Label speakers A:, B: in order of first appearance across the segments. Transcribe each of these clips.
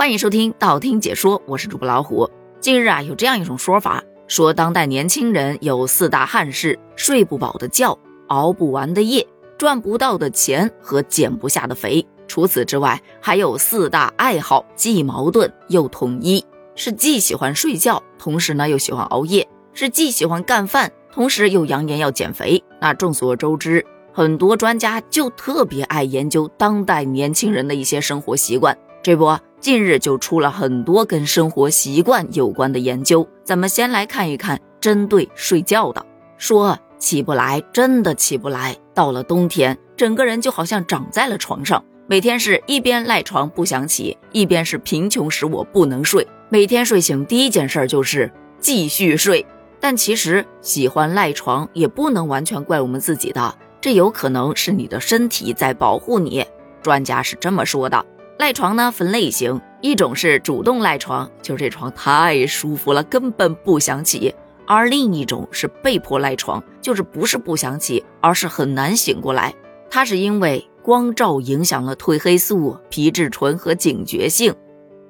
A: 欢迎收听道听解说，我是主播老虎。近日啊，有这样一种说法，说当代年轻人有四大憾事：睡不饱的觉、熬不完的夜、赚不到的钱和减不下的肥。除此之外，还有四大爱好，既矛盾又统一，是既喜欢睡觉，同时呢又喜欢熬夜；是既喜欢干饭，同时又扬言要减肥。那众所周知，很多专家就特别爱研究当代年轻人的一些生活习惯。这不，近日就出了很多跟生活习惯有关的研究。咱们先来看一看针对睡觉的，说起不来，真的起不来。到了冬天，整个人就好像长在了床上，每天是一边赖床不想起，一边是贫穷使我不能睡。每天睡醒第一件事就是继续睡。但其实喜欢赖床也不能完全怪我们自己的，这有可能是你的身体在保护你。专家是这么说的。赖床呢分类型，一种是主动赖床，就是这床太舒服了，根本不想起；而另一种是被迫赖床，就是不是不想起，而是很难醒过来。它是因为光照影响了褪黑素、皮质醇和警觉性。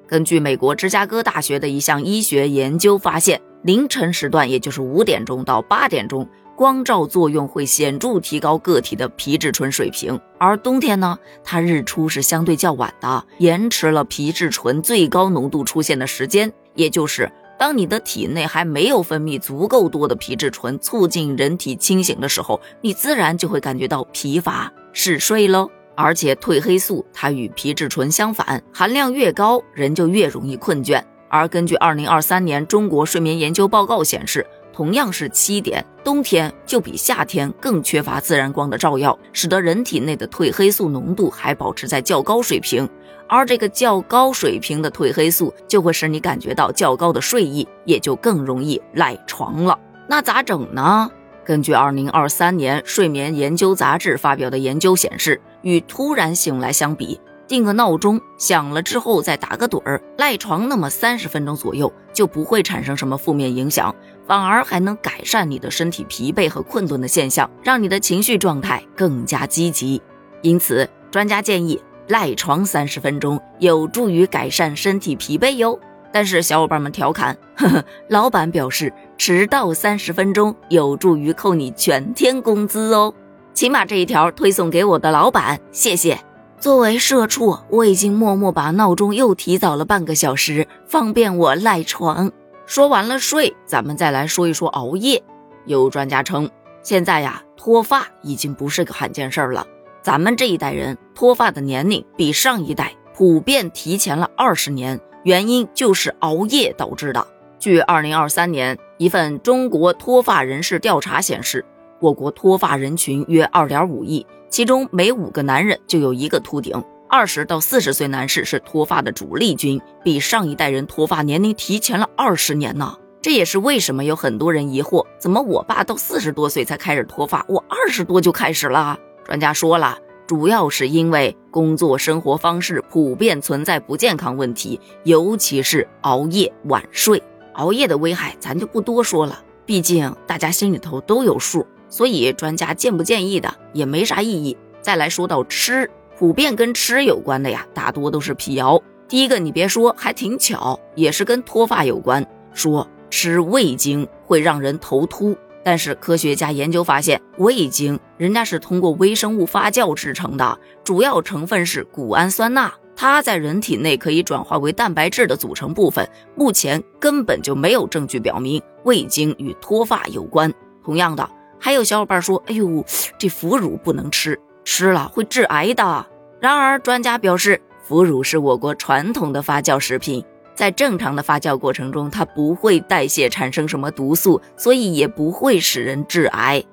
A: 根据美国芝加哥大学的一项医学研究发现，凌晨时段，也就是五点钟到八点钟。光照作用会显著提高个体的皮质醇水平，而冬天呢，它日出是相对较晚的，延迟了皮质醇最高浓度出现的时间。也就是当你的体内还没有分泌足够多的皮质醇，促进人体清醒的时候，你自然就会感觉到疲乏嗜睡喽。而且褪黑素它与皮质醇相反，含量越高，人就越容易困倦。而根据二零二三年中国睡眠研究报告显示。同样是七点，冬天就比夏天更缺乏自然光的照耀，使得人体内的褪黑素浓度还保持在较高水平，而这个较高水平的褪黑素就会使你感觉到较高的睡意，也就更容易赖床了。那咋整呢？根据二零二三年睡眠研究杂志发表的研究显示，与突然醒来相比。定个闹钟，响了之后再打个盹儿，赖床那么三十分钟左右，就不会产生什么负面影响，反而还能改善你的身体疲惫和困顿的现象，让你的情绪状态更加积极。因此，专家建议赖床三十分钟有助于改善身体疲惫哟。但是小伙伴们调侃，呵呵，老板表示迟到三十分钟有助于扣你全天工资哦，请把这一条推送给我的老板，谢谢。作为社畜，我已经默默把闹钟又提早了半个小时，方便我赖床。说完了睡，咱们再来说一说熬夜。有专家称，现在呀，脱发已经不是个罕见事儿了。咱们这一代人脱发的年龄比上一代普遍提前了二十年，原因就是熬夜导致的。据二零二三年一份中国脱发人士调查显示，我国脱发人群约二点五亿。其中每五个男人就有一个秃顶，二十到四十岁男士是脱发的主力军，比上一代人脱发年龄提前了二十年呢。这也是为什么有很多人疑惑，怎么我爸到四十多岁才开始脱发，我二十多就开始了？专家说了，主要是因为工作生活方式普遍存在不健康问题，尤其是熬夜晚睡。熬夜的危害咱就不多说了，毕竟大家心里头都有数。所以专家建不建议的也没啥意义。再来说到吃，普遍跟吃有关的呀，大多都是辟谣。第一个，你别说，还挺巧，也是跟脱发有关。说吃味精会让人头秃，但是科学家研究发现，味精人家是通过微生物发酵制成的，主要成分是谷氨酸钠，它在人体内可以转化为蛋白质的组成部分。目前根本就没有证据表明味精与脱发有关。同样的。还有小伙伴说：“哎呦，这腐乳不能吃，吃了会致癌的。”然而，专家表示，腐乳是我国传统的发酵食品，在正常的发酵过程中，它不会代谢产生什么毒素，所以也不会使人致癌。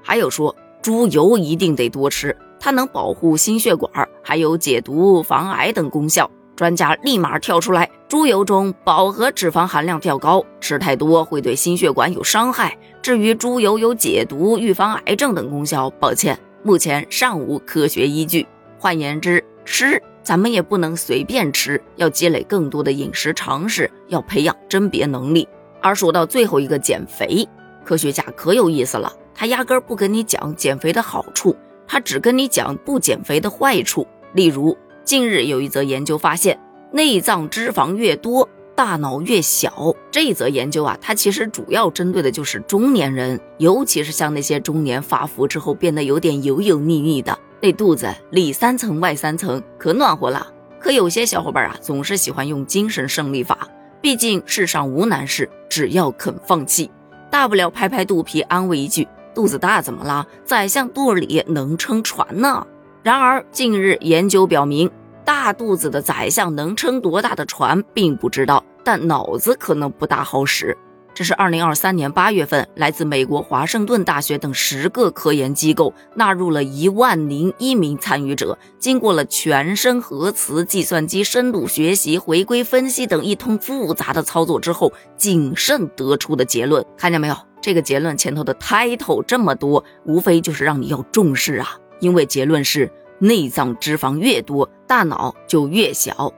A: 还有说，猪油一定得多吃，它能保护心血管，还有解毒、防癌等功效。专家立马跳出来：猪油中饱和脂肪含量较高，吃太多会对心血管有伤害。至于猪油有解毒、预防癌症等功效，抱歉，目前尚无科学依据。换言之，吃咱们也不能随便吃，要积累更多的饮食常识，要培养甄别能力。而说到最后一个减肥，科学家可有意思了，他压根不跟你讲减肥的好处，他只跟你讲不减肥的坏处。例如，近日有一则研究发现，内脏脂肪越多，大脑越小。这一则研究啊，它其实主要针对的就是中年人，尤其是像那些中年发福之后变得有点油油腻腻的，那肚子里三层外三层，可暖和了。可有些小伙伴啊，总是喜欢用精神胜利法，毕竟世上无难事，只要肯放弃，大不了拍拍肚皮安慰一句：肚子大怎么了？宰相肚里能撑船呢。然而近日研究表明。大肚子的宰相能撑多大的船，并不知道，但脑子可能不大好使。这是二零二三年八月份，来自美国华盛顿大学等十个科研机构纳入了一万零一名参与者，经过了全身核磁、计算机深度学习、回归分析等一通复杂的操作之后，谨慎得出的结论。看见没有？这个结论前头的 title 这么多，无非就是让你要重视啊，因为结论是。内脏脂肪越多，大脑就越小。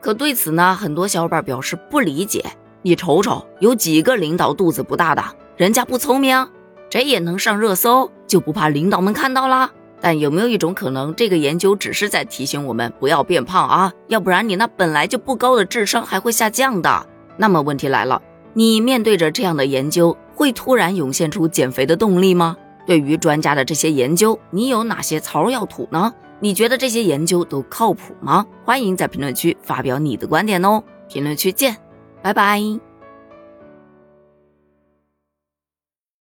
A: 可对此呢，很多小伙伴表示不理解。你瞅瞅，有几个领导肚子不大的？人家不聪明，这也能上热搜，就不怕领导们看到啦？但有没有一种可能，这个研究只是在提醒我们不要变胖啊？要不然你那本来就不高的智商还会下降的。那么问题来了，你面对着这样的研究，会突然涌现出减肥的动力吗？对于专家的这些研究，你有哪些槽要吐呢？你觉得这些研究都靠谱吗？欢迎在评论区发表你的观点哦！评论区见，拜拜。